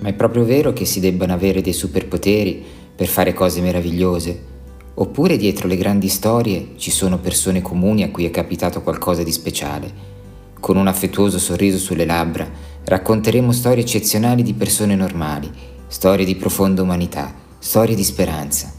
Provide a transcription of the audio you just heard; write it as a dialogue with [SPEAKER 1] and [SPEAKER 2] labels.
[SPEAKER 1] Ma è proprio vero che si debbano avere dei superpoteri per fare cose meravigliose? Oppure dietro le grandi storie ci sono persone comuni a cui è capitato qualcosa di speciale? Con un affettuoso sorriso sulle labbra racconteremo storie eccezionali di persone normali, storie di profonda umanità, storie di speranza.